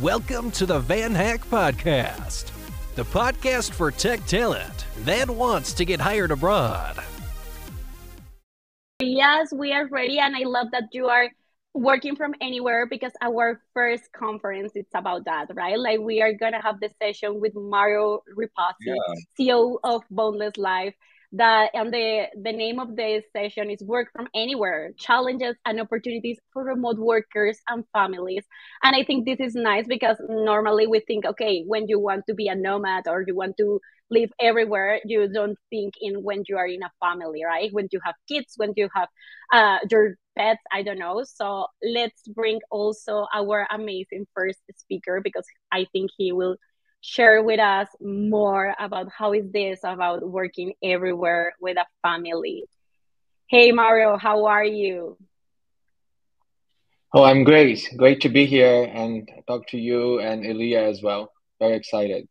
Welcome to the Van Hack Podcast, the podcast for tech talent that wants to get hired abroad. Yes, we are ready, and I love that you are working from anywhere because our first conference it's about that right like we are gonna have the session with mario ripazzi yeah. ceo of Boundless Life that and the the name of this session is work from anywhere challenges and opportunities for remote workers and families. And i think this is nice because normally we think okay when you want to be a nomad or you want to live everywhere you don't think in when you are in a family right? When you have kids when you have uh, your pets i don't know. So let's bring also our amazing first speaker because i think he will share with us more about how is this about working everywhere with a family. Hey Mario, how are you? Oh, I'm great. Great to be here and talk to you and Elia as well. Very excited.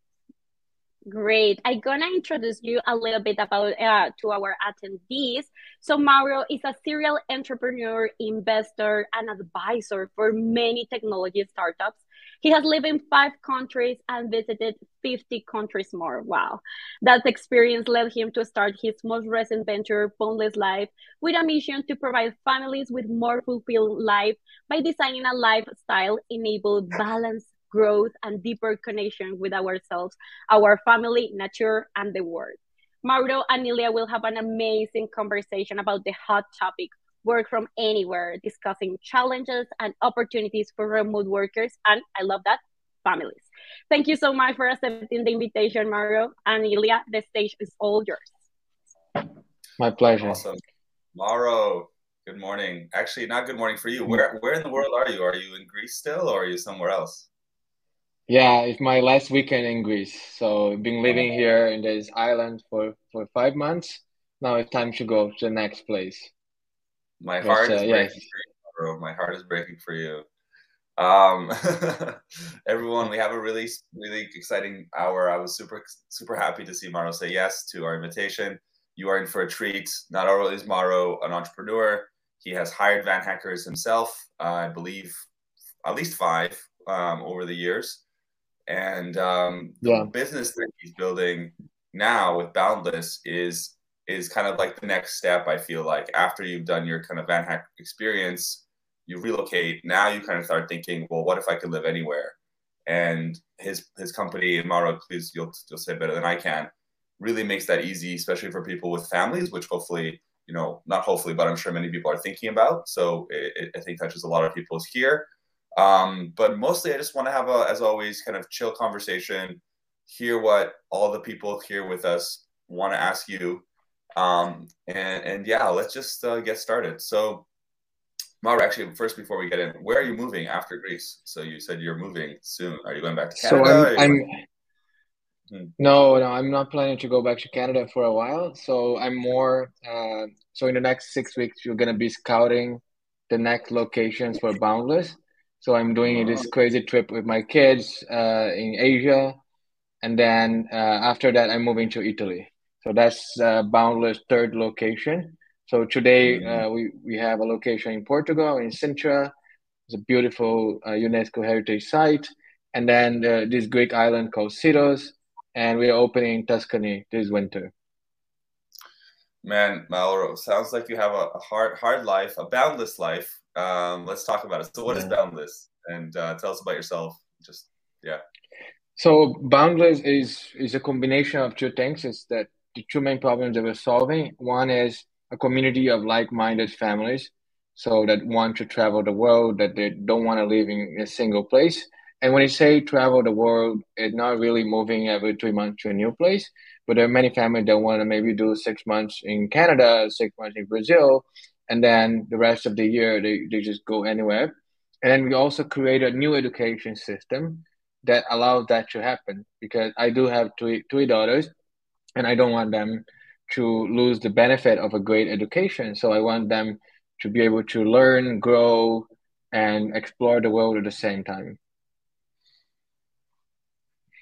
Great. I'm gonna introduce you a little bit about uh, to our attendees. So Mario is a serial entrepreneur, investor, and advisor for many technology startups he has lived in five countries and visited 50 countries more. Wow. That experience led him to start his most recent venture, Boundless Life, with a mission to provide families with more fulfilled life by designing a lifestyle enabled balance, growth, and deeper connection with ourselves, our family, nature, and the world. Mauro and Ilya will have an amazing conversation about the hot topic work from anywhere, discussing challenges and opportunities for remote workers. And I love that, families. Thank you so much for accepting the invitation, Mario. And Ilya, the stage is all yours. My pleasure. Awesome. Mauro, good morning. Actually, not good morning for you. Where, where in the world are you? Are you in Greece still or are you somewhere else? Yeah, it's my last weekend in Greece. So I've been living oh. here in this island for, for five months. Now it's time to go to the next place. My heart is uh, breaking for you, bro. My heart is breaking for you. Um, everyone, we have a really, really exciting hour. I was super, super happy to see Maro say yes to our invitation. You are in for a treat. Not only is Maro an entrepreneur, he has hired Van Hackers himself, uh, I believe, at least five um, over the years. And um, the business that he's building now with Boundless is is kind of like the next step. I feel like after you've done your kind of Van Hack experience, you relocate. Now you kind of start thinking, well, what if I could live anywhere? And his his company, Mauro, please you'll you'll say better than I can, really makes that easy, especially for people with families, which hopefully you know not hopefully, but I'm sure many people are thinking about. So it, it, I think touches a lot of people's here. Um, but mostly, I just want to have a, as always, kind of chill conversation, hear what all the people here with us want to ask you, um, and and yeah, let's just uh, get started. So, Mauro, actually, first before we get in, where are you moving after Greece? So you said you're moving soon. Are you going back to Canada? So I'm. I'm hmm. No, no, I'm not planning to go back to Canada for a while. So I'm more. Uh, so in the next six weeks, you're gonna be scouting the next locations for Boundless. So I'm doing this crazy trip with my kids uh, in Asia, and then uh, after that, I'm moving to Italy. So that's uh, Boundless third location. So today mm-hmm. uh, we, we have a location in Portugal, in Sintra. It's a beautiful uh, UNESCO heritage site. And then uh, this Greek island called Syros. And we are opening Tuscany this winter. Man, Mauro, sounds like you have a, a hard, hard life, a boundless life. Um, let's talk about it. So, what yeah. is boundless? And uh, tell us about yourself. Just yeah. So, boundless is is a combination of two things. Is that the two main problems that we're solving. One is a community of like-minded families, so that want to travel the world, that they don't want to live in a single place. And when you say travel the world, it's not really moving every three months to a new place, but there are many families that want to maybe do six months in Canada, six months in Brazil, and then the rest of the year they, they just go anywhere. And then we also create a new education system that allows that to happen because I do have three, three daughters and I don't want them to lose the benefit of a great education. So I want them to be able to learn, grow, and explore the world at the same time.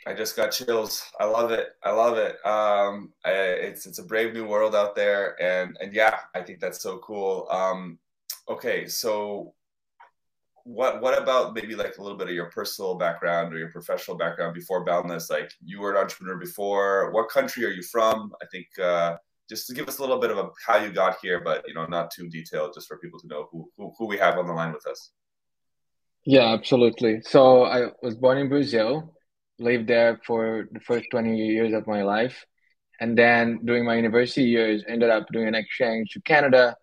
I just got chills. I love it. I love it. Um, I, it's it's a brave new world out there, and and yeah, I think that's so cool. Um, okay, so what what about maybe like a little bit of your personal background or your professional background before Boundless? Like you were an entrepreneur before. What country are you from? I think uh, just to give us a little bit of a, how you got here, but you know, not too detailed, just for people to know who, who who we have on the line with us. Yeah, absolutely. So I was born in Brazil, lived there for the first 20 years of my life. And then during my university years, ended up doing an exchange to Canada,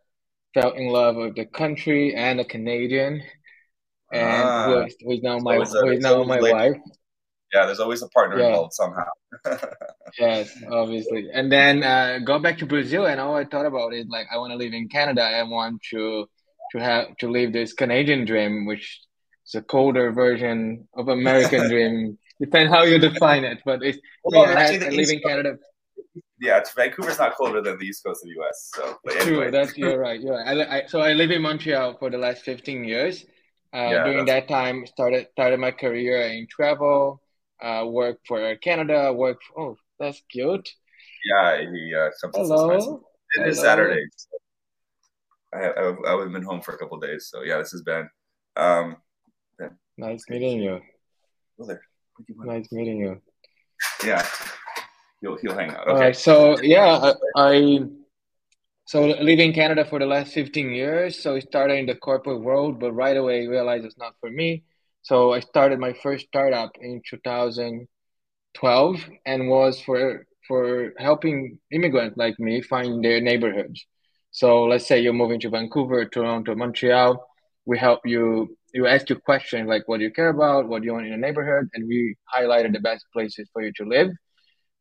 fell in love with the country and a Canadian, and ah, who, who is now my, who is now my wife. Yeah, there's always a partner yeah. involved somehow. yes, obviously. And then uh, go back to Brazil, and all I thought about is like I want to live in Canada. I want to to have to live this Canadian dream, which is a colder version of American dream. Depends how you define it, but it's well, yeah, I, I live in Canada. Yeah, Vancouver's not colder than the east coast of the U.S. So anyway. true. That's you're right. You're right. I, I, so I live in Montreal for the last 15 years. Uh, yeah, during that time, started started my career in travel. Uh, work for Canada. Work. For, oh, that's cute. Yeah, he uh, Hello. It Hello. is Saturday. So I, have, I, have been home for a couple days, so yeah, this is Ben. Um, ben. Nice meeting you. Well, Nice meeting you. Yeah, he'll he'll hang out. Okay. Right. So yeah, I, I so living in Canada for the last fifteen years. So I started in the corporate world, but right away realized it's not for me. So I started my first startup in 2012 and was for for helping immigrants like me find their neighborhoods. So let's say you're moving to Vancouver, Toronto, Montreal. We help you. You ask your question like, what do you care about? What do you want in a neighborhood? And we highlighted the best places for you to live.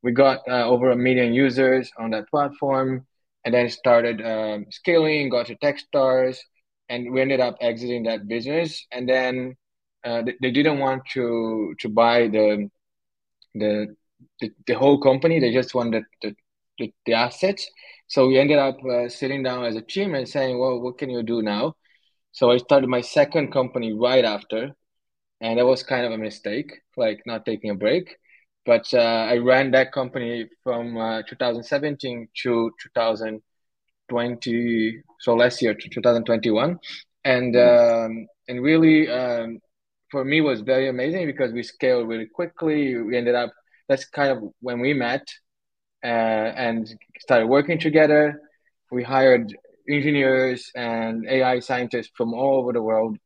We got uh, over a million users on that platform, and then started um, scaling. Got to TechStars, and we ended up exiting that business. And then uh, they, they didn't want to to buy the the the, the whole company. They just wanted the, the, the assets. So we ended up uh, sitting down as a team and saying, well, what can you do now? So I started my second company right after. And that was kind of a mistake, like not taking a break. But uh, I ran that company from uh, 2017 to 2020, so last year to 2021. And, um, and really, um, for me, was very amazing because we scaled really quickly. We ended up, that's kind of when we met uh, and started working together. We hired engineers and AI scientists from all over the world,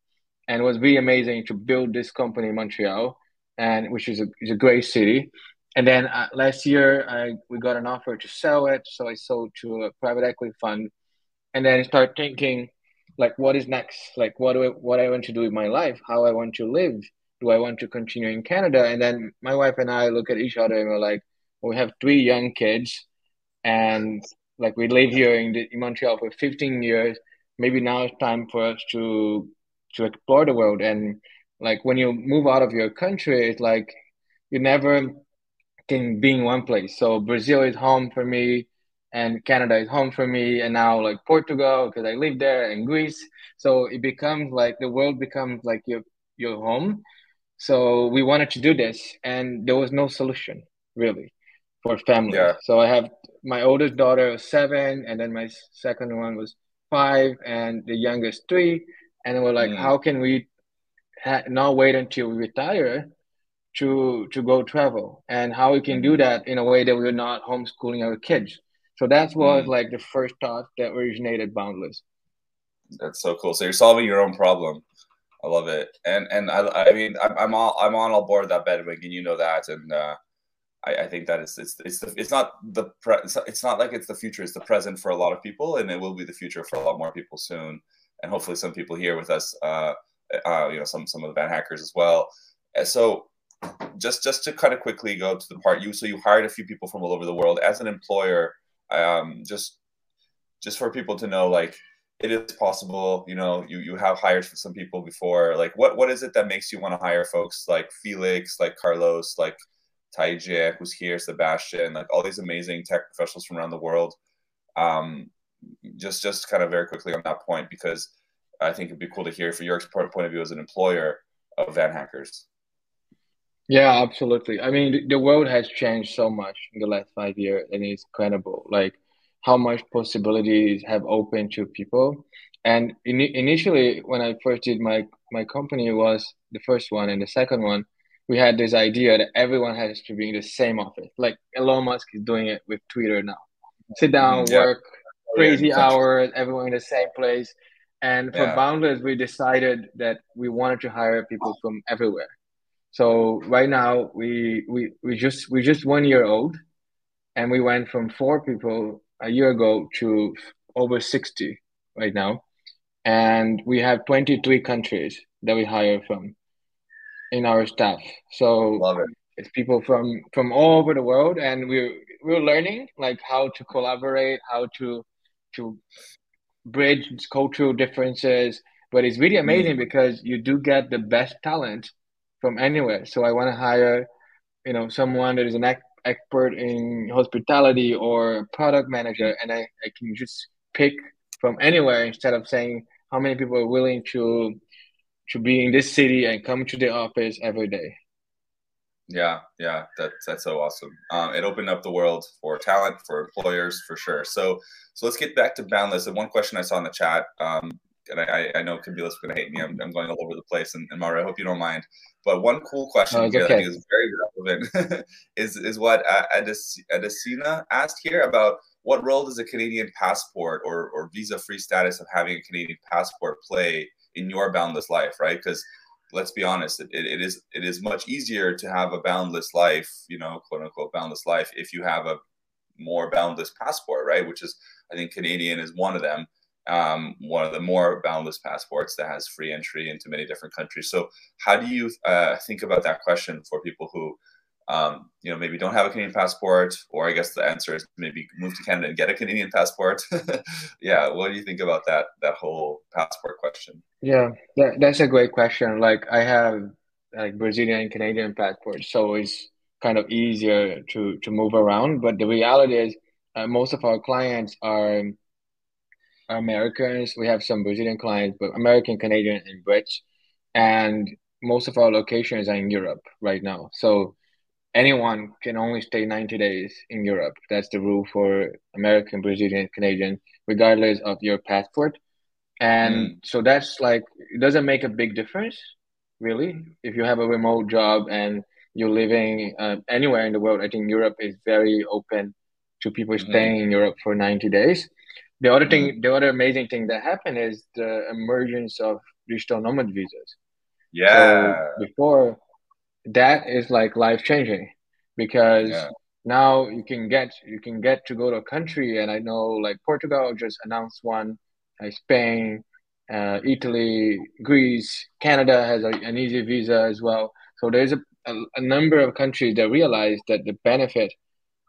and it was really amazing to build this company in Montreal, and which is a, is a great city. And then uh, last year, I, we got an offer to sell it, so I sold to a private equity fund, and then start thinking, like, what is next? Like, what do I, what I want to do with my life? How I want to live? Do I want to continue in Canada? And then my wife and I look at each other and we're like, we have three young kids and like we live here in, the, in Montreal for 15 years. Maybe now it's time for us to to explore the world. And like when you move out of your country, it's like you never can be in one place. So Brazil is home for me, and Canada is home for me, and now like Portugal because I live there, and Greece. So it becomes like the world becomes like your your home. So we wanted to do this, and there was no solution really for family. Yeah. So I have my oldest daughter was seven, and then my second one was five, and the youngest three. And we're like, mm. how can we ha- not wait until we retire to to go travel, and how we can do mm-hmm. that in a way that we're not homeschooling our kids. So that was mm. like the first thought that originated Boundless. That's so cool. So you're solving your own problem. I love it, and and I, I mean I'm I'm all I'm on all board that bandwagon. You know that, and uh, I, I think that it's it's it's, the, it's not the pre, it's not like it's the future. It's the present for a lot of people, and it will be the future for a lot more people soon. And hopefully, some people here with us, uh, uh, you know, some some of the van hackers as well. So, just just to kind of quickly go to the part you so you hired a few people from all over the world as an employer. Um, just just for people to know, like it is possible. You know, you you have hired some people before. Like, what what is it that makes you want to hire folks like Felix, like Carlos, like Taijie, who's here, Sebastian, like all these amazing tech professionals from around the world. Um, just just kind of very quickly on that point because I think it'd be cool to hear from your point of view as an employer of van hackers. Yeah, absolutely. I mean, the world has changed so much in the last five years, and it's incredible. Like how much possibilities have opened to people. And in, initially, when I first did my my company was the first one, and the second one, we had this idea that everyone has to be in the same office. Like Elon Musk is doing it with Twitter now. Sit down, yeah. work crazy yeah, hours, everyone in the same place. And for yeah. Boundless, we decided that we wanted to hire people from everywhere. So right now we we we just we just one year old, and we went from four people a year ago to over sixty right now, and we have twenty three countries that we hire from in our staff. So Love it. it's people from from all over the world, and we're we're learning like how to collaborate, how to to bridge cultural differences. But it's really amazing mm. because you do get the best talent from anywhere. So I want to hire, you know, someone that is an expert in hospitality or product manager, and I, I can just pick from anywhere instead of saying how many people are willing to to be in this city and come to the office every day. Yeah, yeah, that's that's so awesome. Um, it opened up the world for talent, for employers, for sure. So, so let's get back to Boundless. And one question I saw in the chat, um, and I, I know Kabila's going to hate me. I'm, I'm, going all over the place, and, and Mario, I hope you don't mind. But one cool question oh, okay. I think is very relevant is is what Adesina asked here about what role does a Canadian passport or, or visa free status of having a Canadian passport play in your boundless life, right? Because let's be honest, it, it is it is much easier to have a boundless life, you know, quote unquote boundless life, if you have a more boundless passport, right? Which is I think Canadian is one of them um, one of the more boundless passports that has free entry into many different countries. So, how do you uh, think about that question for people who, um, you know, maybe don't have a Canadian passport, or I guess the answer is maybe move to Canada and get a Canadian passport. yeah, what do you think about that that whole passport question? Yeah, that, that's a great question. Like I have like Brazilian and Canadian passports, so it's kind of easier to to move around. But the reality is, uh, most of our clients are Americans. We have some Brazilian clients, but American, Canadian, and Brits. And most of our locations are in Europe right now. So anyone can only stay 90 days in Europe. That's the rule for American, Brazilian, Canadian, regardless of your passport. And mm. so that's like, it doesn't make a big difference, really. If you have a remote job and you're living uh, anywhere in the world, I think Europe is very open to people mm-hmm. staying in Europe for 90 days. The other thing, mm-hmm. the other amazing thing that happened is the emergence of digital nomad visas. Yeah. So before that is like life changing because yeah. now you can get you can get to go to a country and I know like Portugal just announced one, uh, Spain, uh, Italy, Greece, Canada has a, an easy visa as well. So there's a, a, a number of countries that realize that the benefit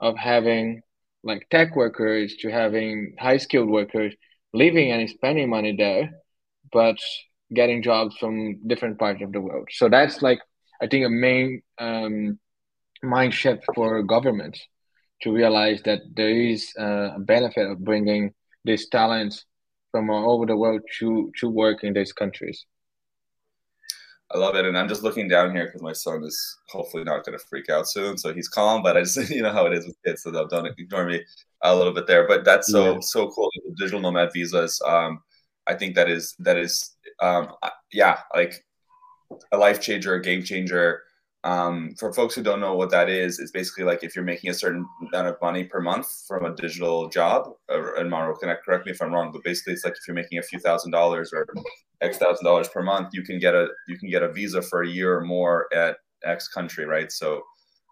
of having like tech workers to having high skilled workers living and spending money there, but getting jobs from different parts of the world. So that's like I think a main um, mind shift for governments to realize that there is uh, a benefit of bringing these talents from all over the world to to work in these countries. I love it. And I'm just looking down here because my son is hopefully not going to freak out soon. So he's calm, but I just, you know how it is with kids. So don't ignore me a little bit there. But that's so, yeah. so cool. The digital nomad visas. Um, I think that is, that is, um, yeah, like a life changer, a game changer. Um, for folks who don't know what that is, it's basically like if you're making a certain amount of money per month from a digital job, or, and Mauro, can I correct me if I'm wrong, but basically it's like if you're making a few thousand dollars or X thousand dollars per month, you can get a you can get a visa for a year or more at X country, right? So,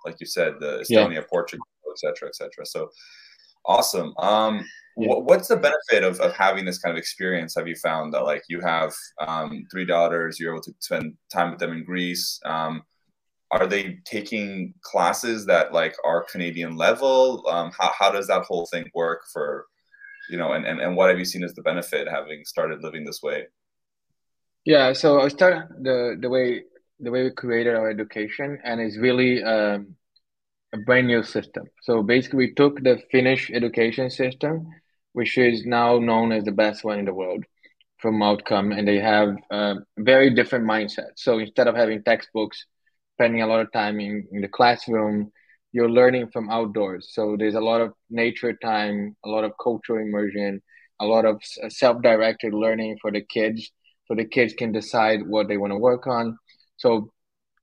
like you said, the Estonia, yeah. Portugal, etc., etc. So, awesome. Um, yeah. what's the benefit of, of having this kind of experience? Have you found that like you have um, three daughters, you're able to spend time with them in Greece? Um, are they taking classes that like are Canadian level? Um, how, how does that whole thing work for, you know, and, and, and what have you seen as the benefit having started living this way? Yeah, so I started the the way the way we created our education, and it's really um, a brand new system. So basically, we took the Finnish education system, which is now known as the best one in the world from outcome, and they have a very different mindset. So instead of having textbooks, spending a lot of time in, in the classroom, you're learning from outdoors. So there's a lot of nature time, a lot of cultural immersion. a lot of uh, self-directed learning for the kids, so the kids can decide what they want to work on. So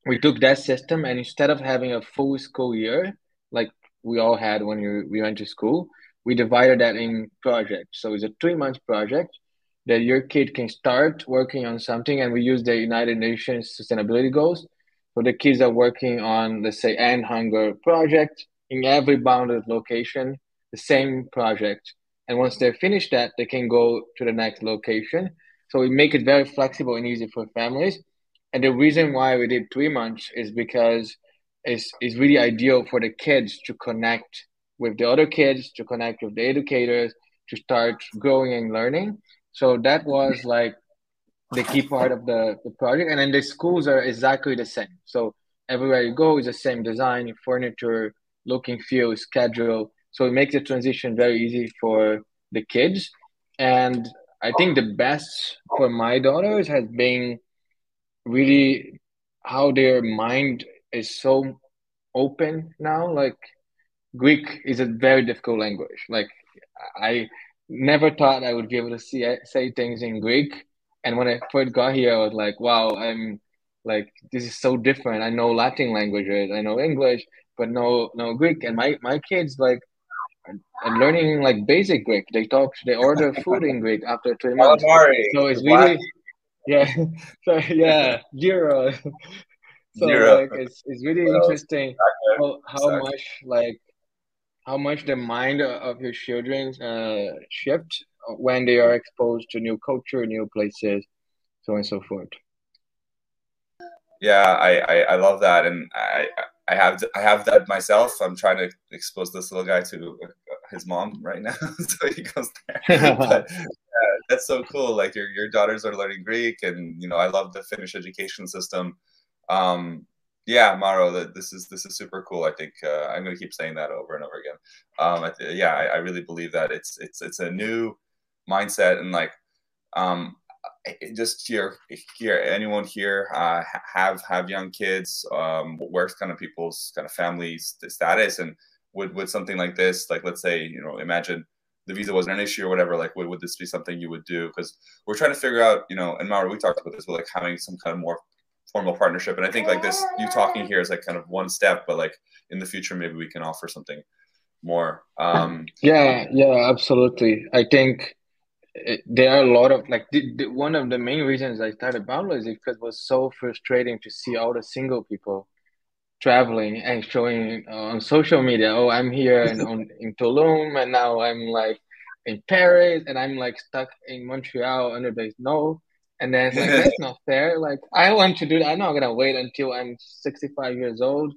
we took that system, and instead of having a full school year like we all had when you, we went to school, we divided that in projects. So it's a three month project that your kid can start working on something, and we use the United Nations Sustainability Goals. So the kids are working on, let's say, end hunger project in every bounded location, the same project. And once they finish that, they can go to the next location. So we make it very flexible and easy for families. And the reason why we did three months is because it's, it's really ideal for the kids to connect with the other kids, to connect with the educators, to start growing and learning. So that was like the key part of the, the project. And then the schools are exactly the same. So everywhere you go is the same design, furniture, look and feel, schedule. So it makes the transition very easy for the kids. And I think the best for my daughters has been really how their mind is so open now. Like Greek is a very difficult language. Like I never thought I would be able to see say things in Greek. And when I first got here, I was like, wow, I'm like this is so different. I know Latin languages, I know English, but no no Greek. And my my kids like are learning like basic Greek. They talk, they order food in Greek after three months. So it's really yeah. So yeah, zero. so zero. like it's it's really well, interesting how, how exactly. much like how much the mind of your children uh, shift when they are exposed to new culture, new places, so on and so forth. Yeah, I, I, I love that, and I I have I have that myself. I'm trying to expose this little guy to uh, his mom right now, so he goes there. but, yeah, that's so cool. Like your your daughters are learning Greek, and you know I love the Finnish education system. Um, yeah, Maro, that this is this is super cool. I think uh, I'm going to keep saying that over and over again. Um, I yeah, I, I, really believe that it's it's it's a new mindset and like um, just here here anyone here uh, have have young kids um, where's kind of people's kind of family status and would would something like this like let's say you know imagine the visa wasn't an issue or whatever like would, would this be something you would do because we're trying to figure out you know and Mara we talked about this but like having some kind of more formal partnership. And I think like this, you talking here is like kind of one step, but like in the future, maybe we can offer something more. Um, yeah, yeah, absolutely. I think there are a lot of like the, the, one of the main reasons I started Boundless is because it was so frustrating to see all the single people traveling and showing on social media. Oh, I'm here and on in Tulum, and now I'm like in Paris, and I'm like stuck in Montreal under the snow. And then it's like, that's not fair. Like, I want to do that. I'm not gonna wait until I'm 65 years old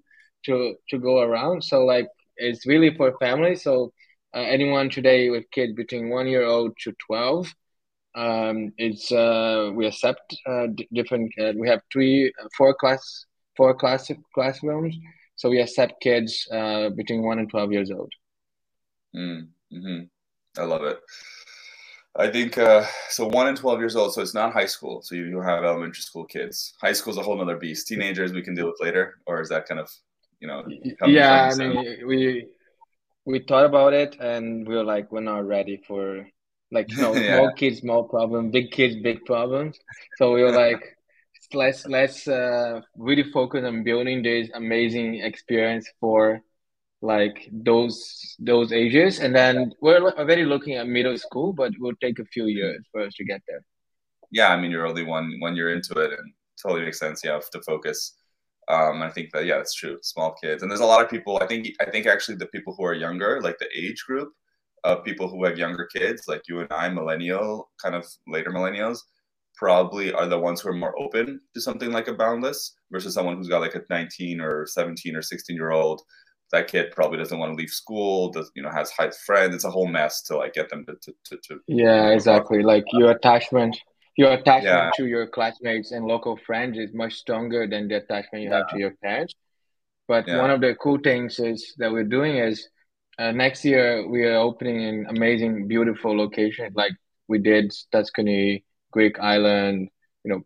to to go around. So like, it's really for family. So uh, anyone today with kids between one year old to 12, um, it's uh, we accept uh, different. Uh, we have three, uh, four class, four class classrooms. So we accept kids uh, between one and 12 years old. Mm, hmm I love it. I think uh, so. One and twelve years old, so it's not high school. So you, you have elementary school kids. High school is a whole other beast. Teenagers we can deal with later, or is that kind of you know? Yeah, I mean we we thought about it and we were like, we're not ready for like you know yeah. small kids, small problem, big kids, big problems. So we were like, let's let's uh, really focus on building this amazing experience for like those those ages. And then we're already looking at middle school but we'll take a few years for us to get there. Yeah i mean you're only one when you're into it and totally makes sense. You have to focus. Um, i think that yeah it's true. Small kids. And there's a lot of people i think i think actually the people who are younger like the age group of people who have younger kids like you and i millennial kind of later millennials probably are the ones who are more open to something like a boundless versus someone who's got like a 19 or 17 or 16 year old that kid probably doesn't want to leave school does you know has high friends it's a whole mess to like get them to to, to, to yeah exactly like your attachment your attachment yeah. to your classmates and local friends is much stronger than the attachment you yeah. have to your parents but yeah. one of the cool things is that we're doing is uh, next year we are opening an amazing beautiful location like we did tuscany greek island you know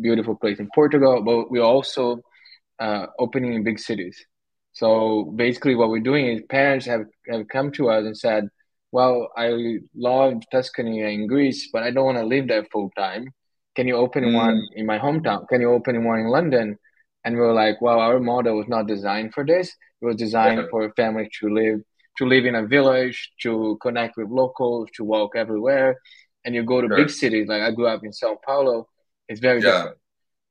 beautiful place in portugal but we're also uh, opening in big cities so basically, what we're doing is parents have, have come to us and said, well, I love Tuscany in Greece, but I don't want to live there full time. Can you open mm. one in my hometown? Can you open one in London? And we were like, well, our model was not designed for this. It was designed yeah. for a family to live to live in a village, to connect with locals, to walk everywhere. And you go to sure. big cities, like I grew up in Sao Paulo, it's very yeah. different.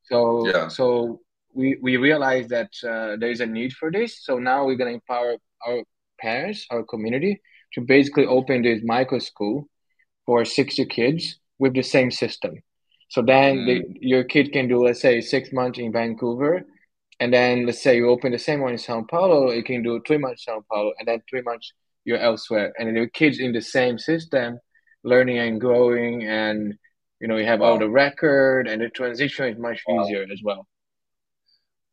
So yeah. so we we realize that uh, there is a need for this. So now we're gonna empower our parents, our community, to basically open this micro school for 60 kids with the same system. So then mm. the, your kid can do, let's say, six months in Vancouver, and then let's say you open the same one in Sao Paulo, you can do three months Sao Paulo, and then three months you're elsewhere, and your kids in the same system, learning and growing, and you know you have wow. all the record, and the transition is much wow. easier as well.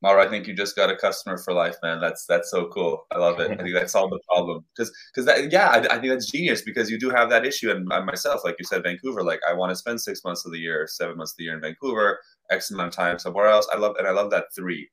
Mauro, I think you just got a customer for life, man. That's that's so cool. I love it. I think that solved the problem because because that yeah, I, I, think that's genius because you do have that issue. And myself, like you said, Vancouver, like I want to spend six months of the year, seven months of the year in Vancouver, X amount of time somewhere else. I love and I love that three.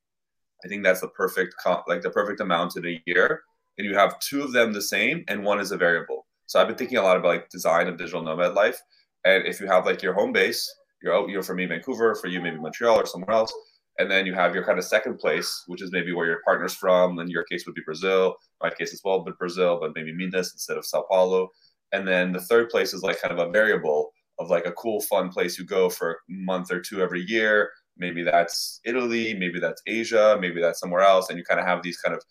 I think that's the perfect like the perfect amount in a year, and you have two of them the same, and one is a variable. So I've been thinking a lot about like design of digital nomad life, and if you have like your home base, you're out, you're for me Vancouver, for you maybe Montreal or somewhere else and then you have your kind of second place, which is maybe where your partner's from. In your case, would be Brazil. My case as well, but Brazil, but maybe Minas instead of Sao Paulo. And then the third place is like kind of a variable of like a cool, fun place you go for a month or two every year. Maybe that's Italy, maybe that's Asia, maybe that's somewhere else, and you kind of have these kind of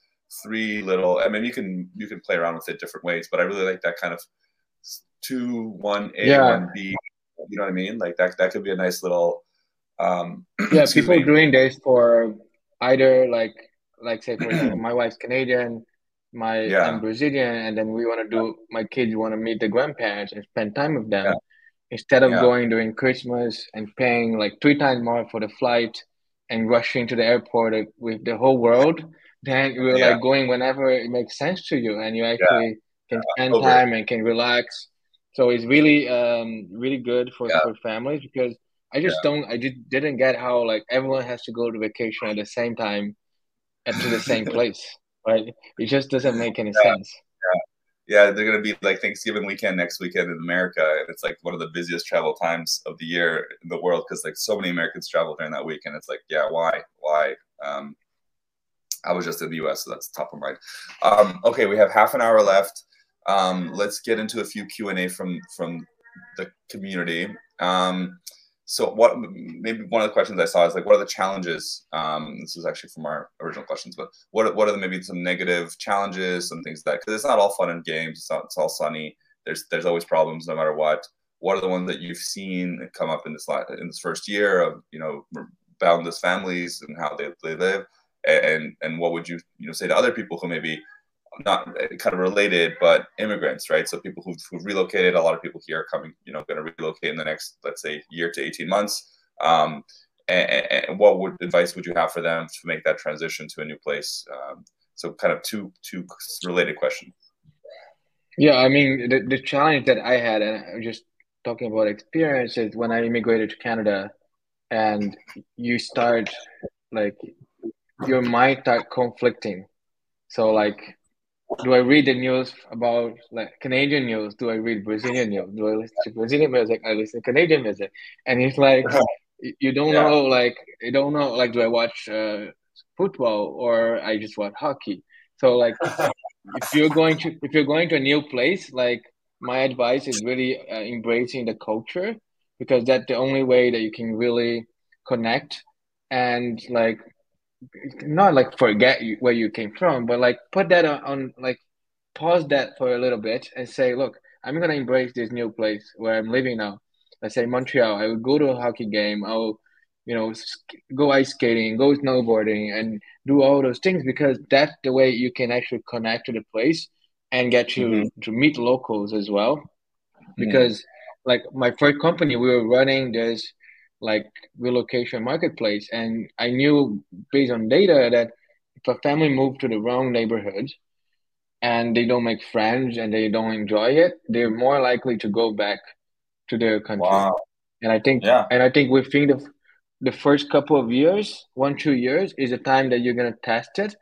three little. I mean, you can you can play around with it different ways, but I really like that kind of two, one A, yeah. one B. You know what I mean? Like that that could be a nice little um, yeah, people me. doing this for either like like say for example, my wife's Canadian, my yeah. I'm Brazilian, and then we want to do my kids want to meet the grandparents and spend time with them. Yeah. Instead of yeah. going during Christmas and paying like three times more for the flight and rushing to the airport with the whole world, then we're like going whenever it makes sense to you, and you actually can spend Over. time and can relax. So it's really um really good for for families because I just yeah. don't. I just didn't get how like everyone has to go to vacation at the same time, and to the same place. Right? It just doesn't make any yeah. sense. Yeah. yeah, they're gonna be like Thanksgiving weekend next weekend in America, and it's like one of the busiest travel times of the year in the world because like so many Americans travel during that week, and it's like, yeah, why, why? Um, I was just in the U.S., so that's top of mind. Um, okay, we have half an hour left. Um, let's get into a few Q and A from from the community. Um, so what maybe one of the questions I saw is like what are the challenges? Um, this is actually from our original questions, but what what are the maybe some negative challenges, some things that because it's not all fun and games, it's not it's all sunny. There's there's always problems no matter what. What are the ones that you've seen come up in this in this first year of you know boundless families and how they, they live, and and what would you you know say to other people who maybe not kind of related, but immigrants, right? So people who've, who've relocated, a lot of people here are coming, you know, going to relocate in the next, let's say, year to 18 months. Um, and, and, what would advice would you have for them to make that transition to a new place? Um, so kind of two, two related questions. Yeah, I mean, the, the challenge that I had, and I'm just talking about experiences when I immigrated to Canada and you start like your mind start conflicting. So like do I read the news about like Canadian news? Do I read Brazilian news? Do I listen to Brazilian music? I listen to Canadian music, and it's like you don't yeah. know, like you don't know, like do I watch uh, football or I just watch hockey? So like, if you're going to if you're going to a new place, like my advice is really uh, embracing the culture because that's the only way that you can really connect and like not like forget you, where you came from, but like put that on, on like pause that for a little bit and say, look, I'm gonna embrace this new place where I'm living now. Let's say Montreal. I would go to a hockey game. I'll, you know, go ice skating, go snowboarding, and do all those things because that's the way you can actually connect to the place and get to mm-hmm. to meet locals as well. Because, like my first company, we were running this like relocation marketplace and i knew based on data that if a family moved to the wrong neighborhood and they don't make friends and they don't enjoy it they're more likely to go back to their country wow. and i think yeah. and i think within the the first couple of years one two years is the time that you're going to test it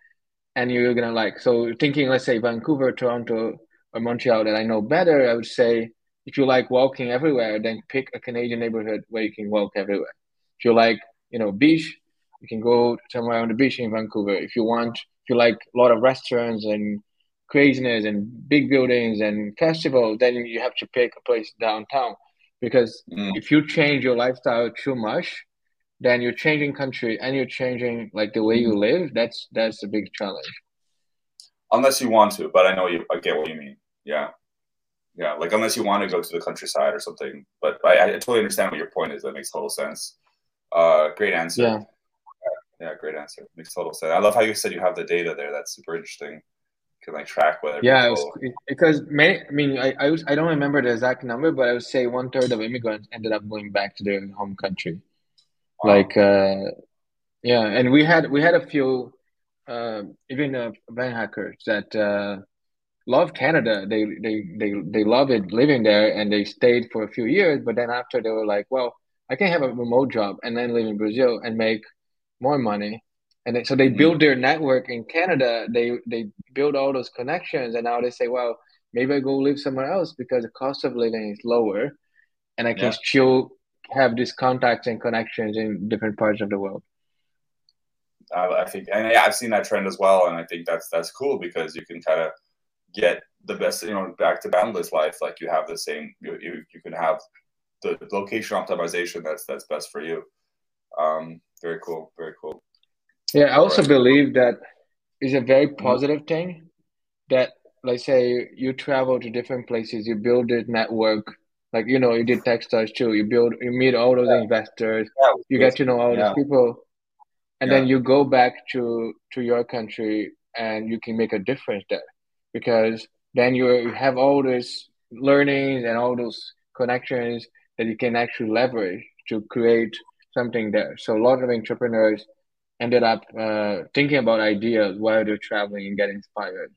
and you're going to like so thinking let's say vancouver toronto or Montreal that I know better, I would say if you like walking everywhere, then pick a Canadian neighborhood where you can walk everywhere. If you like, you know, beach, you can go somewhere on the beach in Vancouver. If you want, if you like a lot of restaurants and craziness and big buildings and festival, then you have to pick a place downtown. Because mm. if you change your lifestyle too much, then you're changing country and you're changing like the way you mm. live. That's that's a big challenge. Unless you want to, but I know you. I get what you mean. Yeah, yeah. Like unless you want to go to the countryside or something. But I, I totally understand what your point is. That makes total sense. Uh, great answer. Yeah. Yeah, great answer. Makes total sense. I love how you said you have the data there. That's super interesting can like track whether yeah was, because many i mean I, I, was, I don't remember the exact number but i would say one third of immigrants ended up going back to their home country wow. like uh yeah and we had we had a few uh, even uh, van hackers that uh, love Canada. They, they they they love it living there, and they stayed for a few years. But then after they were like, well, I can have a remote job and then live in Brazil and make more money and so they mm-hmm. build their network in Canada. They they build all those connections, and now they say, well, maybe I go live somewhere else because the cost of living is lower, and I can yeah. still have these contacts and connections in different parts of the world. I think, and yeah, I've seen that trend as well, and I think that's that's cool because you can kind of get the best, you know, back to boundless life. Like you have the same, you you, you can have the location optimization that's that's best for you. Um, very cool, very cool. Yeah, I also right. believe that is a very mm-hmm. positive thing that let's say you travel to different places, you build this network. Like you know, you did Techstars too. You build, you meet all those yeah. investors. Yeah, you get to know all yeah. these people, and then you go back to to your country and you can make a difference there, because then you have all these learnings and all those connections that you can actually leverage to create something there. So a lot of entrepreneurs ended up uh, thinking about ideas while they're traveling and get inspired.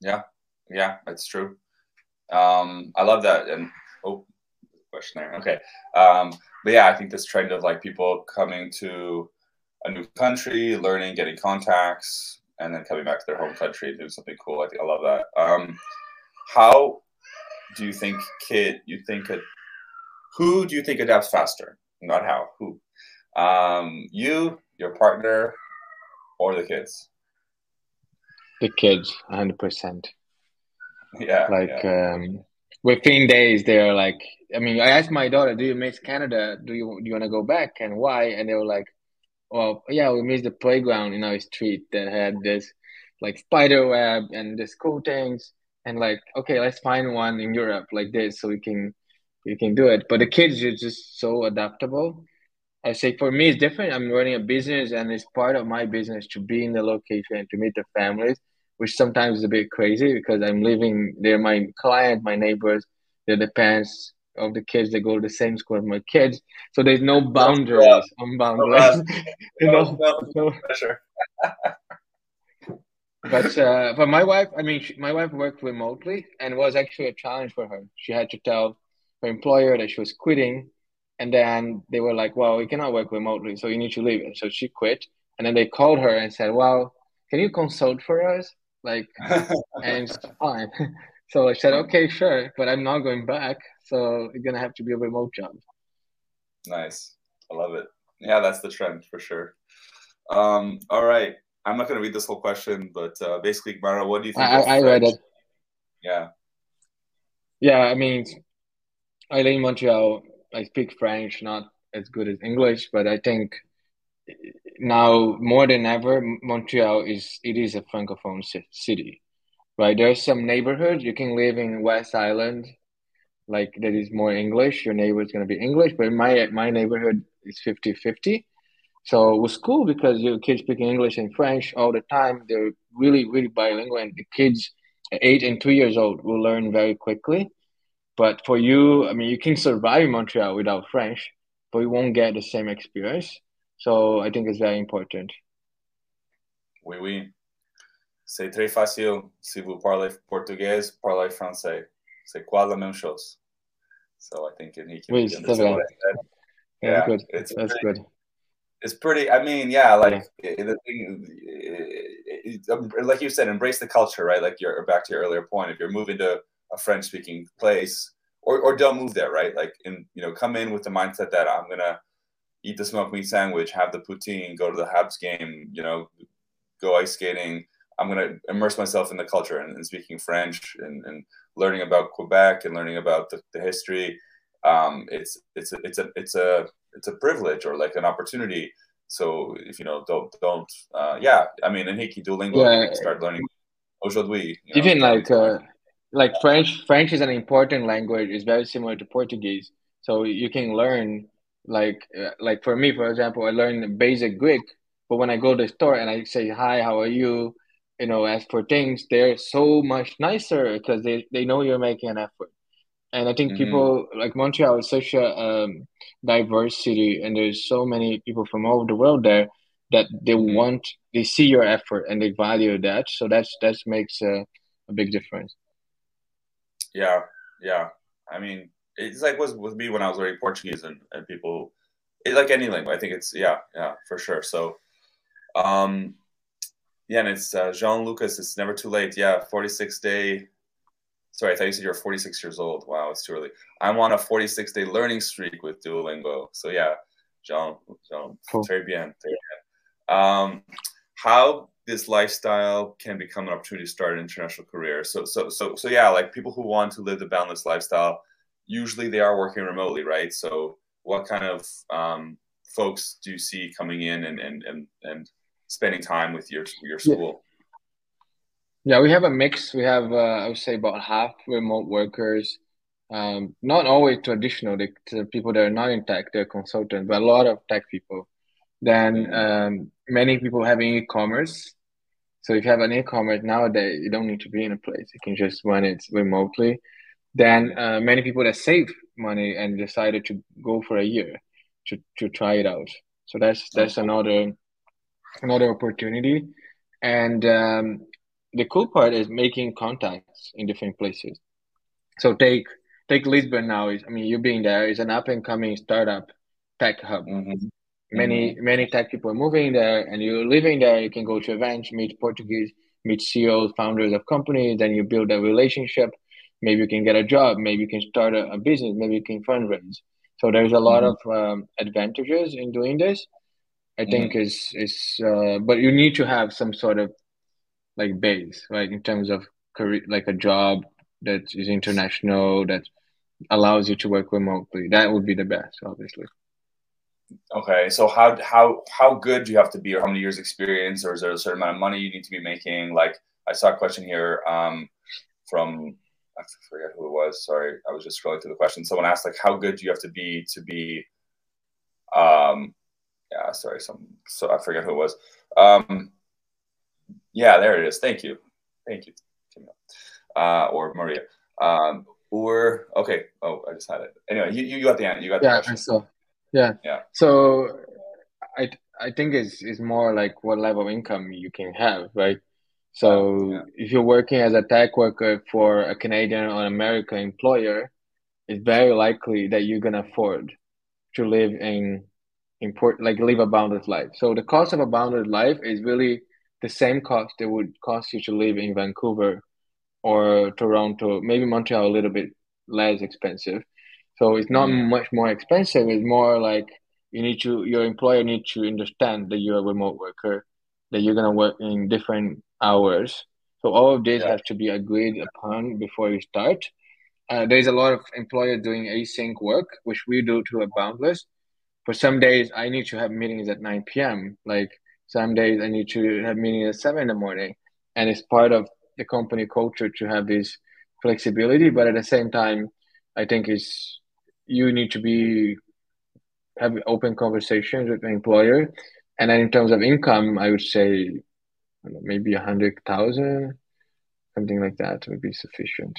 Yeah, yeah, that's true. Um, I love that. And oh, question there. Okay, um, but yeah, I think this trend of like people coming to a new country, learning, getting contacts, and then coming back to their home country and doing something cool. I think I love that. Um, how do you think kid? You think a, who do you think adapts faster? Not how. Who? Um, you, your partner, or the kids? The kids, hundred percent. Yeah. Like yeah. um, within days, they're like. I mean, I asked my daughter, "Do you miss Canada? Do you do you want to go back, and why?" And they were like, "Well, yeah, we missed the playground in our street that had this like spider web and this cool things." And like, okay, let's find one in Europe like this so we can we can do it. But the kids are just so adaptable I say for me it's different. I'm running a business and it's part of my business to be in the location and to meet the families, which sometimes is a bit crazy because I'm living they're my client, my neighbors, they're the parents of the kids that go to the same school as my kids. So there's no boundaries on boundaries. you know, no, pressure. but uh, for my wife, I mean, she, my wife worked remotely and it was actually a challenge for her. She had to tell her employer that she was quitting and then they were like, well, we cannot work remotely, so you need to leave. And so she quit. And then they called her and said, well, can you consult for us? Like, and it's fine. So I said, okay, sure, but I'm not going back. So you're going to have to be a remote job. Nice. I love it. Yeah, that's the trend for sure. Um, all right. I'm not going to read this whole question, but uh, basically, Mara, what do you think? I, I read it. Yeah. Yeah, I mean, I live in Montreal I speak French, not as good as English, but I think now more than ever, Montreal is it is a francophone city, right? There's some neighborhoods you can live in West Island, like that is more English. Your neighbor is gonna be English, but my my neighborhood is 50-50. So it was cool because your kids speaking English and French all the time. They're really, really bilingual, and the kids eight and two years old will learn very quickly. But for you, I mean, you can survive in Montreal without French, but you won't get the same experience. So I think it's very important. Oui, oui. C'est très facile. Si vous parlez portugais, parlez français. C'est quoi la même chose? So I think he can c'est vrai. Yeah, good. It's That's very, good. it's pretty. I mean, yeah, like eh, eh, the thing, it, it, like you said, embrace the culture, right? Like you're back to your earlier point. If you're moving to a French speaking place, or or don't move there, right? Like in you know, come in with the mindset that I'm gonna eat the smoked meat sandwich, have the poutine, go to the Habs game, you know, go ice skating. I'm gonna immerse myself in the culture and, and speaking French and, and learning about Quebec and learning about the, the history. Um, it's it's a, it's a it's a it's a privilege or like an opportunity. So if you know don't don't uh, yeah, I mean in Hiki Duolingo yeah. start learning aujourd'hui. You know, Even like uh, like French French is an important language. It's very similar to Portuguese. So you can learn like uh, like for me for example, I learned basic Greek, but when I go to the store and I say hi, how are you? You know, ask for things, they're so much nicer because they, they know you're making an effort and I think mm-hmm. people like Montreal is such a um, diverse city, and there's so many people from all over the world there that they mm-hmm. want they see your effort and they value that. So that's that makes a, a big difference. Yeah, yeah. I mean, it's like was with me when I was learning Portuguese, and, and people, it, like any language, I think it's yeah, yeah, for sure. So, um, yeah, and it's uh, Jean Lucas. It's never too late. Yeah, forty six day Sorry, I thought you said you're 46 years old. Wow, it's too early. I'm on a 46 day learning streak with Duolingo. So yeah, Jean, Jean, cool. très bien, très bien. Um, how this lifestyle can become an opportunity to start an international career. So, so, so, so yeah, like people who want to live the boundless lifestyle, usually they are working remotely, right? So, what kind of um, folks do you see coming in and and and, and spending time with your your school? Yeah, we have a mix. We have, uh, I would say, about half remote workers. Um, not always traditional, the, the people that are not in tech, they're consultants, but a lot of tech people. Then um, many people having e-commerce. So if you have an e-commerce nowadays, you don't need to be in a place. You can just run it remotely. Then uh, many people that save money and decided to go for a year to, to try it out. So that's that's another another opportunity. And um, the cool part is making contacts in different places. So take take Lisbon now. Is I mean, you being there is an up and coming startup tech hub. Mm-hmm. Many mm-hmm. many tech people are moving there, and you're living there. You can go to events, meet Portuguese, meet CEOs, founders of companies. Then you build a relationship. Maybe you can get a job. Maybe you can start a, a business. Maybe you can fundraise. So there's a lot mm-hmm. of um, advantages in doing this. I think mm-hmm. is is uh, but you need to have some sort of like base, right? In terms of career, like a job that is international that allows you to work remotely. That would be the best, obviously. Okay, so how how how good do you have to be, or how many years experience, or is there a certain amount of money you need to be making? Like I saw a question here um, from I forget who it was. Sorry, I was just scrolling through the question. Someone asked like, how good do you have to be to be? Um, yeah, sorry, some so I forget who it was. Um, yeah, there it is. Thank you. Thank you, uh, or Maria. Um, or okay. Oh, I just had it. Anyway, you, you got the answer. You got the yeah, question. So yeah, yeah. So I I think it's it's more like what level of income you can have, right? So yeah. if you're working as a tech worker for a Canadian or American employer, it's very likely that you're gonna afford to live in import like live a bounded life. So the cost of a bounded life is really the same cost it would cost you to live in Vancouver or Toronto, maybe Montreal a little bit less expensive. So it's not mm. much more expensive. It's more like you need to your employer needs to understand that you're a remote worker, that you're gonna work in different hours. So all of this yeah. has to be agreed upon before you start. Uh, there's a lot of employers doing async work, which we do to a boundless. For some days, I need to have meetings at 9 p.m. Like some days I need to have meeting at seven in the morning, and it's part of the company culture to have this flexibility. But at the same time, I think it's you need to be have open conversations with the employer, and then in terms of income, I would say maybe a hundred thousand, something like that would be sufficient.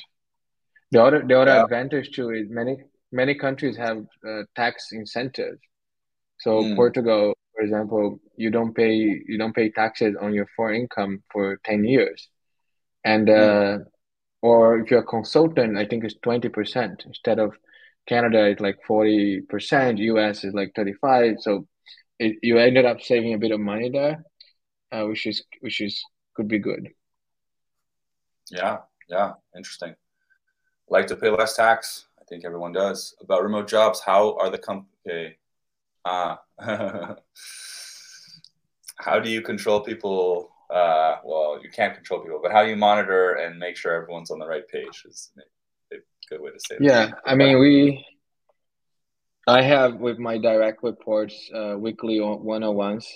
The other the other yeah. advantage too is many many countries have uh, tax incentives. So mm. Portugal for example, you don't pay you don't pay taxes on your foreign income for ten years, and uh, or if you're a consultant, I think it's twenty percent instead of Canada. It's like forty percent. US is like thirty five. So it, you ended up saving a bit of money there, uh, which is which is could be good. Yeah, yeah, interesting. Like to pay less tax. I think everyone does. About remote jobs, how are the company? Ah, how do you control people? Uh, well, you can't control people, but how do you monitor and make sure everyone's on the right page? Is a good way to say it. Yeah, I mean, we. I have with my direct reports uh, weekly one-on-ones.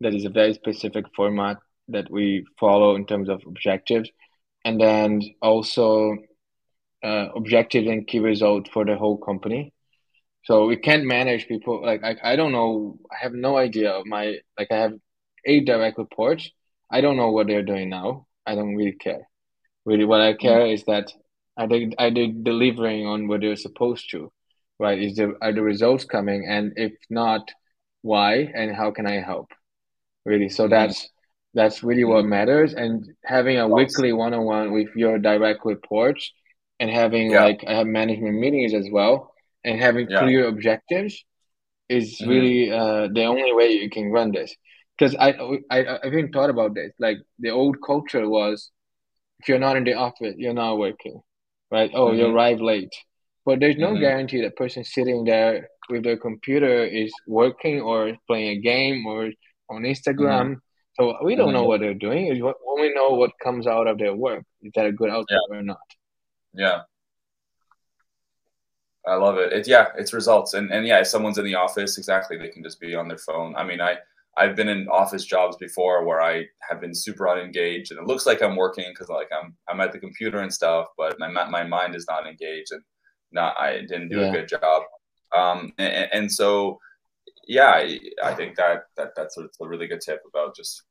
That is a very specific format that we follow in terms of objectives, and then also uh, objectives and key results for the whole company. So we can't manage people like I, I don't know I have no idea of my like I have eight direct reports. I don't know what they're doing now. I don't really care. Really what I care mm-hmm. is that are they are they delivering on what they're supposed to? Right? Is there are the results coming and if not, why and how can I help? Really. So mm-hmm. that's that's really what mm-hmm. matters. And having a weekly one on one with your direct reports and having yeah. like I have management meetings as well and having yeah. clear objectives is mm-hmm. really uh, the only way you can run this. Because I, I I even thought about this. Like the old culture was, if you're not in the office, you're not working, right? Oh, mm-hmm. you arrive late, but there's no mm-hmm. guarantee that person sitting there with their computer is working or playing a game or on Instagram. Mm-hmm. So we don't know mm-hmm. what they're doing. We know what comes out of their work. Is that a good outcome yeah. or not? Yeah. I love it. It yeah, it's results. And and yeah, if someone's in the office, exactly, they can just be on their phone. I mean, I I've been in office jobs before where I have been super unengaged and it looks like I'm working because like I'm I'm at the computer and stuff, but my my mind is not engaged and not I didn't do yeah. a good job. Um and, and so yeah, I, I think that that that's a, a really good tip about just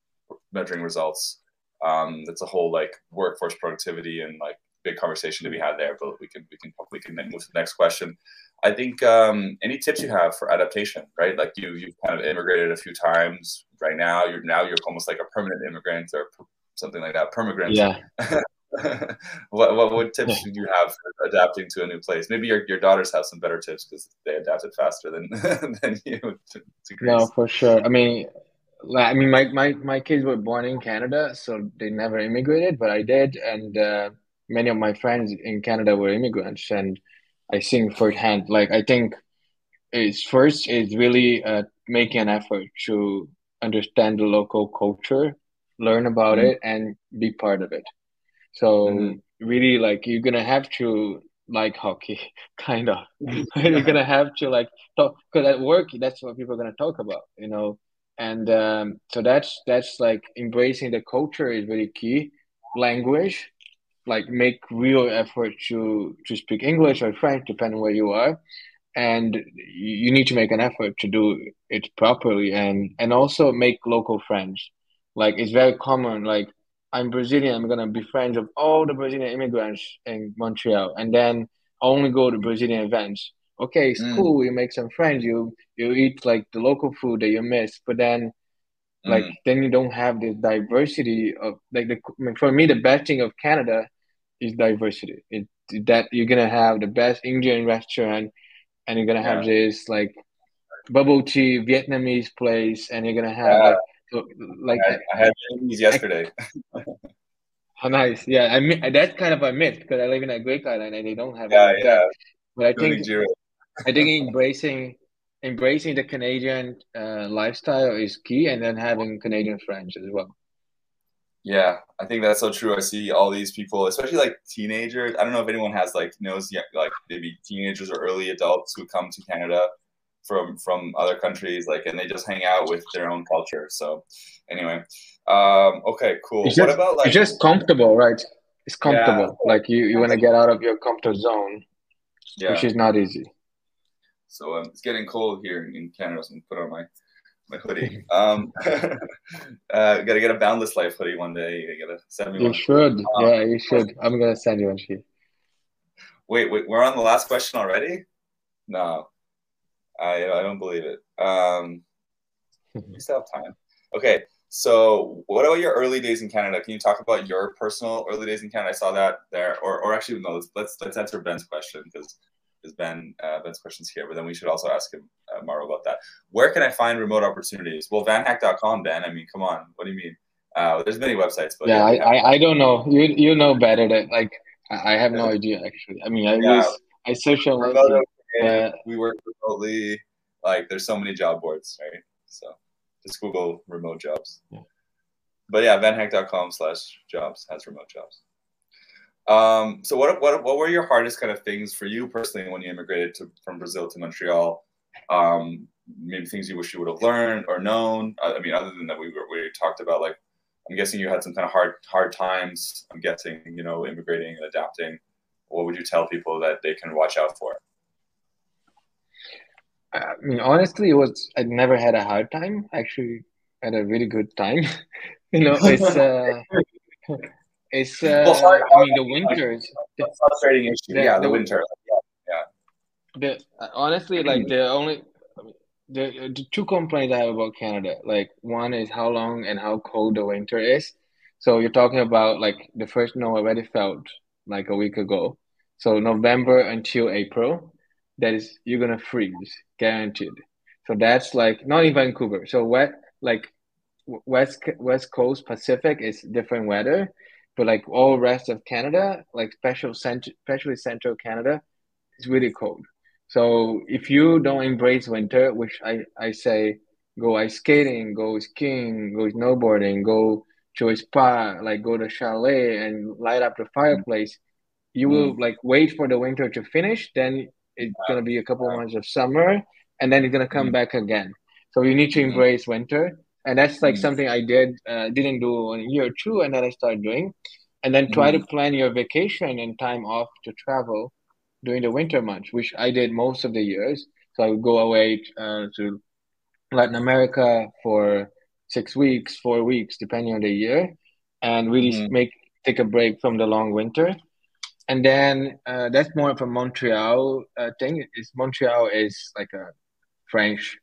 measuring results. Um, it's a whole like workforce productivity and like big conversation to be had there, but we can we can we can move to the next question. I think um, any tips you have for adaptation, right? Like you you've kind of immigrated a few times. Right now, you're now you're almost like a permanent immigrant or something like that, permigrant. Yeah. what, what what tips do you have for adapting to a new place? Maybe your, your daughters have some better tips because they adapted faster than than you. To, to no, for sure. I mean, I mean, my, my my kids were born in Canada, so they never immigrated, but I did, and uh, many of my friends in Canada were immigrants, and I think firsthand. Like I think it's first is really uh, making an effort to understand the local culture, learn about mm-hmm. it, and be part of it. So mm-hmm. really, like you're gonna have to like hockey, kind of. you're gonna have to like talk because at work that's what people are gonna talk about, you know. And um, so that's that's like embracing the culture is really key. Language, like make real effort to to speak English or French, depending where you are, and you need to make an effort to do it properly, and and also make local friends. Like it's very common. Like I'm Brazilian, I'm gonna be friends of all the Brazilian immigrants in Montreal, and then only go to Brazilian events. Okay, it's mm. cool. You make some friends. You you eat like the local food that you miss, but then like mm. then you don't have the diversity of like the for me the best thing of Canada is diversity. It that you're gonna have the best Indian restaurant, and you're gonna have yeah. this like bubble tea Vietnamese place, and you're gonna have yeah. like like I had, I had Vietnamese yesterday. How nice! Yeah, I mean that's kind of a myth because I live in a Greek island and they don't have yeah, yeah. But I think I think embracing embracing the Canadian uh, lifestyle is key, and then having Canadian friends as well. Yeah, I think that's so true. I see all these people, especially like teenagers. I don't know if anyone has like knows yet, like maybe teenagers or early adults who come to Canada from from other countries, like, and they just hang out with their own culture. So, anyway, um, okay, cool. It's just, what about like? It's just comfortable, right? It's comfortable. Yeah. Like you, you want to get out of your comfort zone, yeah. which is not easy. So um, it's getting cold here in Canada. So I'm gonna put on my my hoodie. Um, uh, gotta get a Boundless Life hoodie one day. You gotta send me you one. should. Um, yeah, you should. I'm gonna send you one. Sheet. Wait, wait, we're on the last question already? No, I I don't believe it. Um, we still have time. Okay, so what about your early days in Canada? Can you talk about your personal early days in Canada? I saw that there, or or actually no. Let's let's, let's answer Ben's question because is Ben uh, Ben's questions here, but then we should also ask him uh, about that. Where can I find remote opportunities? Well, vanhack.com, Ben. I mean, come on. What do you mean? Uh, there's many websites, but yeah, I, I, I don't know. You you know better than like I have no idea actually. I mean, I yeah. use I search on remote, uh, we work remotely. Like, there's so many job boards, right? So just Google remote jobs. Yeah. But yeah, vanhack.com slash jobs has remote jobs. Um, so what, what, what were your hardest kind of things for you personally when you immigrated to, from Brazil to Montreal? Um, maybe things you wish you would have learned or known. I mean, other than that, we were, we talked about like, I'm guessing you had some kind of hard, hard times. I'm guessing, you know, immigrating and adapting. What would you tell people that they can watch out for? I mean, honestly, it was I never had a hard time. Actually, had a really good time. you know, it's uh, it's uh, well, sorry, I mean the winters. The, frustrating issue. The, yeah, the, the winter. Yeah, yeah. The honestly, like the only the, the two complaints I have about Canada, like one is how long and how cold the winter is. So you're talking about like the first snow already felt like a week ago. So November until April, that is you're gonna freeze, guaranteed. So that's like not in Vancouver. So wet like west west coast Pacific is different weather, but like all rest of Canada, like special cent- especially central Canada, is really cold. So if you don't embrace winter, which I, I say go ice skating, go skiing, go snowboarding, go to a spa, like go to chalet and light up the fireplace, you will mm. like wait for the winter to finish, then it's gonna be a couple months of summer, and then it's gonna come mm. back again. So you need to mm-hmm. embrace mm. winter, and that's like mm. something I did uh, didn't do in a year or two, and then I started doing, and then try to mm. plan your vacation and time off to travel during the winter months, which I did most of the years. So I would go away uh, to Latin America for six weeks, four weeks, depending on the year, and really mm-hmm. make take a break from the long winter and then uh, that's more of a Montreal uh, thing. Is Montreal is like a French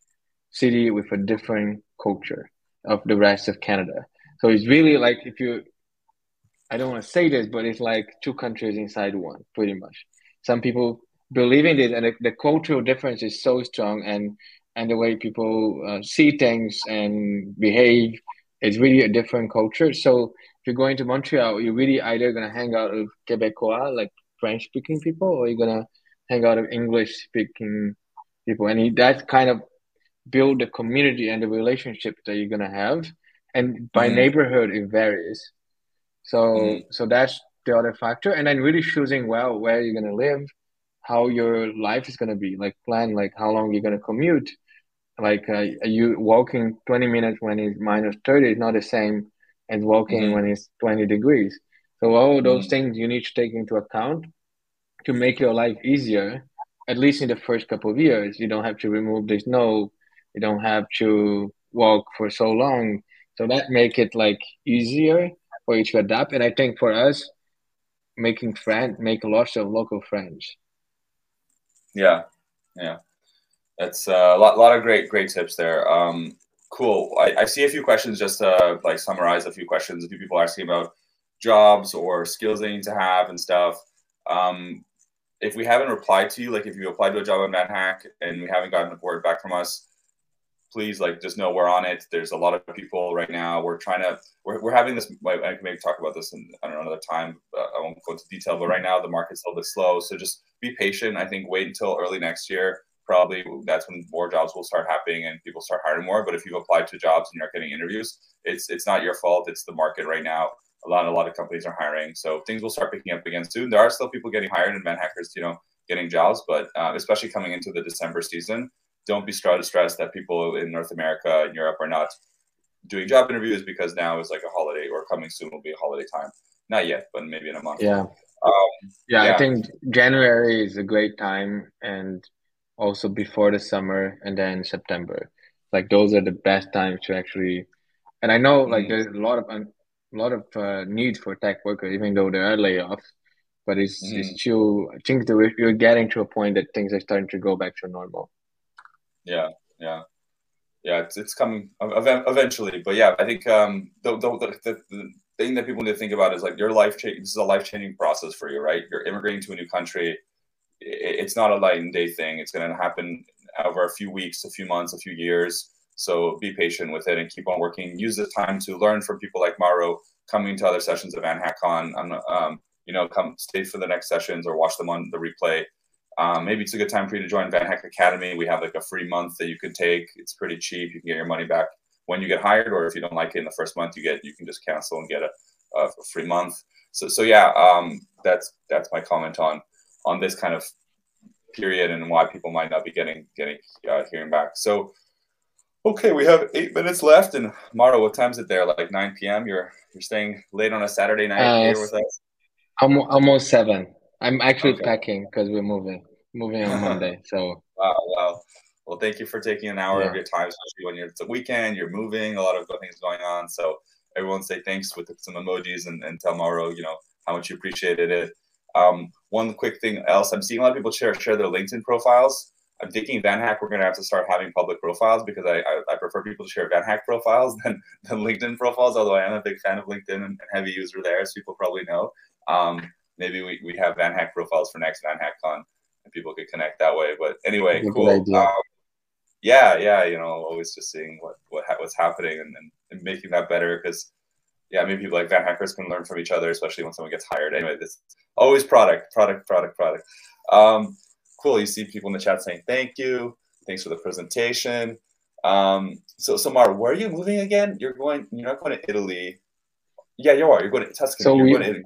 city with a different culture of the rest of Canada. So it's really like if you, I don't want to say this, but it's like two countries inside one, pretty much. Some people believe in this, and the, the cultural difference is so strong, and and the way people uh, see things and behave is really a different culture. So if you're going to Montreal, you're really either gonna hang out with Quebecois, like French speaking people, or you're gonna hang out with English speaking people, and that kind of build the community and the relationship that you're gonna have. And by mm neighborhood, it varies. So mm so that's the other factor, and then really choosing well where you're gonna live, how your life is gonna be, like plan like how long you're gonna commute. Like uh, you walking 20 minutes when it's minus 30 is not the same as walking mm-hmm. when it's 20 degrees. So all those things you need to take into account to make your life easier, at least in the first couple of years. You don't have to remove the snow. You don't have to walk for so long. So that make it like easier for you to adapt. And I think for us, making friends, make lots of local friends. Yeah, yeah, that's uh, a lot, lot of great, great tips there. Um, Cool. I, I, see a few questions just to like summarize a few questions. A few people asking about jobs or skills they need to have and stuff. Um, if we haven't replied to you, like if you applied to a job on VanHack and we haven't gotten a word back from us, please like just know we're on it. There's a lot of people right now. We're trying to we're, we're having this. I can maybe talk about this in I don't know another time. I won't go into detail, but right now the market's a little bit slow. So just be patient. I think wait until early next year probably that's when more jobs will start happening and people start hiring more. But if you've applied to jobs and you're getting interviews, it's it's not your fault. It's the market right now. A lot a lot of companies are hiring, so things will start picking up again soon. There are still people getting hired and VanHackers, you know, getting jobs, but uh, especially coming into the December season, don't be stressed that people in North America and Europe are not doing job interviews because now is like a holiday or coming soon will be a holiday time. Not yet, but maybe in a month. Yeah. Um, yeah, yeah, I think January is a great time, and also before the summer and then September. Like those are the best times to actually. And I know like mm. there's a lot of a lot of uh, need for tech workers, even though there are layoffs. But it's mm. it's still I think that we're getting to a point that things are starting to go back to normal. Yeah, yeah, yeah. It's it's coming eventually, but yeah, I think um the the, the, the thing that people need to think about is like your life change. This is a life changing process for you, right? You're immigrating to a new country it's not a light and day thing. It's going to happen over a few weeks, a few months, a few years. So be patient with it and keep on working. Use the time to learn from people like Mauro coming to other sessions of VanHackCon. Um, you know, come stay for the next sessions or watch them on the replay. Um, maybe it's a good time for you to join VanHack Academy. We have like a free month that you can take. It's pretty cheap. You can get your money back when you get hired, or if you don't like it in the first month, you get you can just cancel and get a, a free month. So so yeah, um, that's that's my comment on on this kind of period and why people might not be getting getting uh, hearing back. So okay, we have eight minutes left, and Mauro, what time is it there? Like nine p.m. You're you're staying late on a Saturday night uh, here with us. Almost seven. I'm actually okay. packing because we're moving moving on Monday. So wow, wow. Well, thank you for taking an hour yeah. of your time, especially when you're, it's a weekend, you're moving, a lot of good things going on. So everyone say thanks with some emojis and, and tell Mauro, you know, how much you appreciated it. Um, one quick thing else, I'm seeing a lot of people share share their LinkedIn profiles. I'm thinking VanHack, we're going to have to start having public profiles because I, I, I, prefer people to share VanHack profiles than, than LinkedIn profiles, although I am a big fan of LinkedIn and, and heavy user there, as people probably know. Um, maybe we, we have VanHack profiles for next VanHackCon and people could connect that way. But anyway, cool. Um, yeah, yeah, you know, always just seeing what, what what's happening and, and, and making that better because yeah, maybe people like VanHackers can learn from each other, especially when someone gets hired. Anyway, this always product, product, product, product. Um, cool. You see people in the chat saying thank you, thanks for the presentation. Um, so, Samar, where are you moving again? You're going. You're not going to Italy. Yeah, you are. You're going to Tuscany. So you're we, going to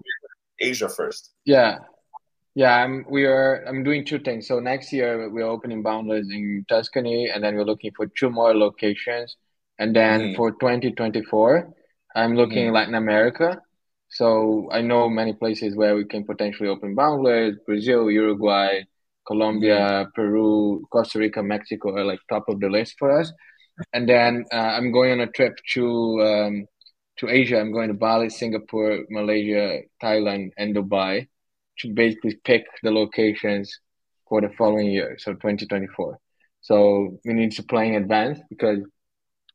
Asia first. Yeah, yeah. I'm. We are. I'm doing two things. So next year we're opening Boundless in Tuscany, and then we're looking for two more locations. And then mm. for 2024, I'm looking mm. Latin America. So I know many places where we can potentially open Boundless: Brazil, Uruguay, Colombia, mm. Peru, Costa Rica, Mexico are like top of the list for us. And then uh, I'm going on a trip to um, to Asia. I'm going to Bali, Singapore, Malaysia, Thailand, and Dubai to basically pick the locations for the following year, so 2024. So we need to plan in advance because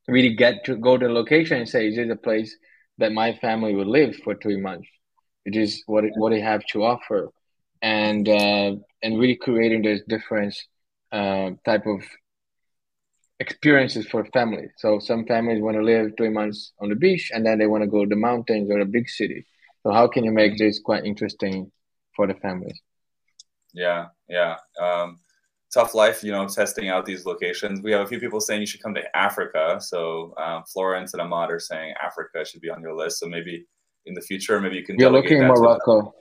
really get to go to the location and say, is this a place that my family will live for three months? It is what it, what they have to offer, and uh, and really creating this different uh, type of experiences for families. So some families want to live three months on the beach and then they want to go to the mountains or a big city. So how can you make this quite interesting for the families? Yeah, yeah. Um, tough life, you know, testing out these locations. We have a few people saying you should come to Africa. So um, Florence and Ahmad are saying Africa should be on your list. So maybe in the future, maybe you can. We're looking in Morocco.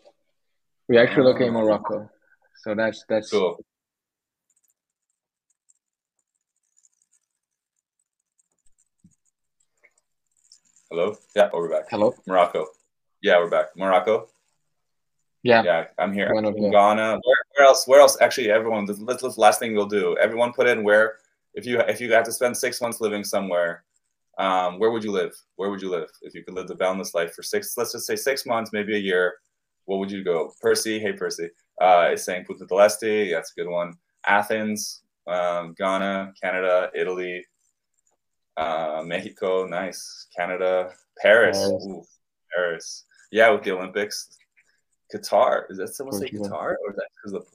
We're actually looking in Morocco. So that's that's cool. Hello. Yeah, oh, we're back. Hello. Morocco. Yeah, we're back. Morocco. Yeah. Yeah, I'm here. I'm Ghana. Where, where, else? Where else? Actually, everyone. This, this, this last thing we'll do. Everyone, put in where if you if you have to spend six months living somewhere, um, where would you live? Where would you live if you could live the boundless life for six? Let's just say six months, maybe a year. What would you go? Percy. Hey, Percy. Uh, is saying Punta del Este. That's a good one. Athens, um, Ghana, Canada, Italy, uh, Mexico, nice. Canada, Paris, Paris. Ooh, Paris. Yeah, with the Olympics. Qatar. Is that someone say Qatar, or is that because of?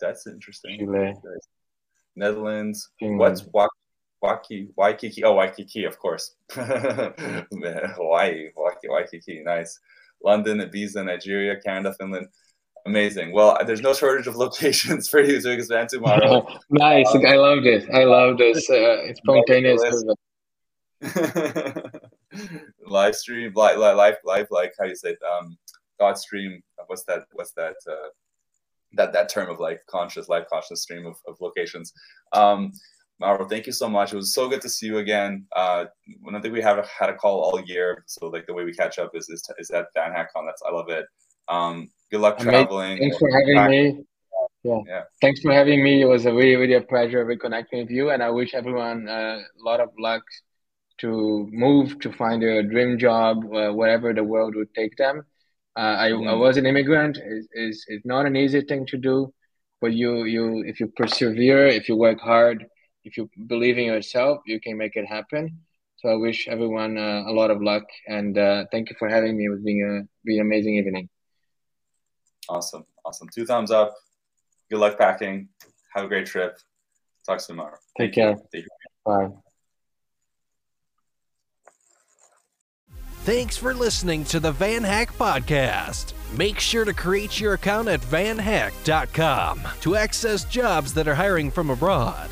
That's interesting. Chile. Netherlands. What's Waikiki? Waikiki. Oh, Waikiki, of course. Hawaii, Waikiki. Nice. London, Ibiza, Nigeria, Canada, Finland. Amazing. Well, there's no shortage of locations for you to expand tomorrow. nice. Um, I love this. I love this uh, spontaneous. live stream, live, live, live, like how you say it, um, God stream. What's that? What's that? Uh, that that term of like conscious, live conscious stream of, of locations. Um, Mauro, thank you so much. It was so good to see you again. Uh, I think we have had a call all year, so like the way we catch up is is, is at VanHackCon. That's I love it. Um, good luck traveling. Thanks for having back. me. Yeah. yeah. Thanks for having me. It was a really, really a pleasure reconnecting with you. And I wish everyone uh, a lot of luck to move, to find a dream job, uh, wherever the world would take them. Uh, I, mm. I was an immigrant. It's, it's, it's not an easy thing to do, but you, you, if you persevere, if you work hard, if you believe in yourself, you can make it happen. So I wish everyone uh, a lot of luck and uh, thank you for having me. It was being a, being an amazing evening. Awesome. Awesome. Two thumbs up. Good luck packing. Have a great trip. Talk to you tomorrow. Take care. Bye. Thanks for listening to the VanHack Podcast. Make sure to create your account at vanhack.com to access jobs that are hiring from abroad.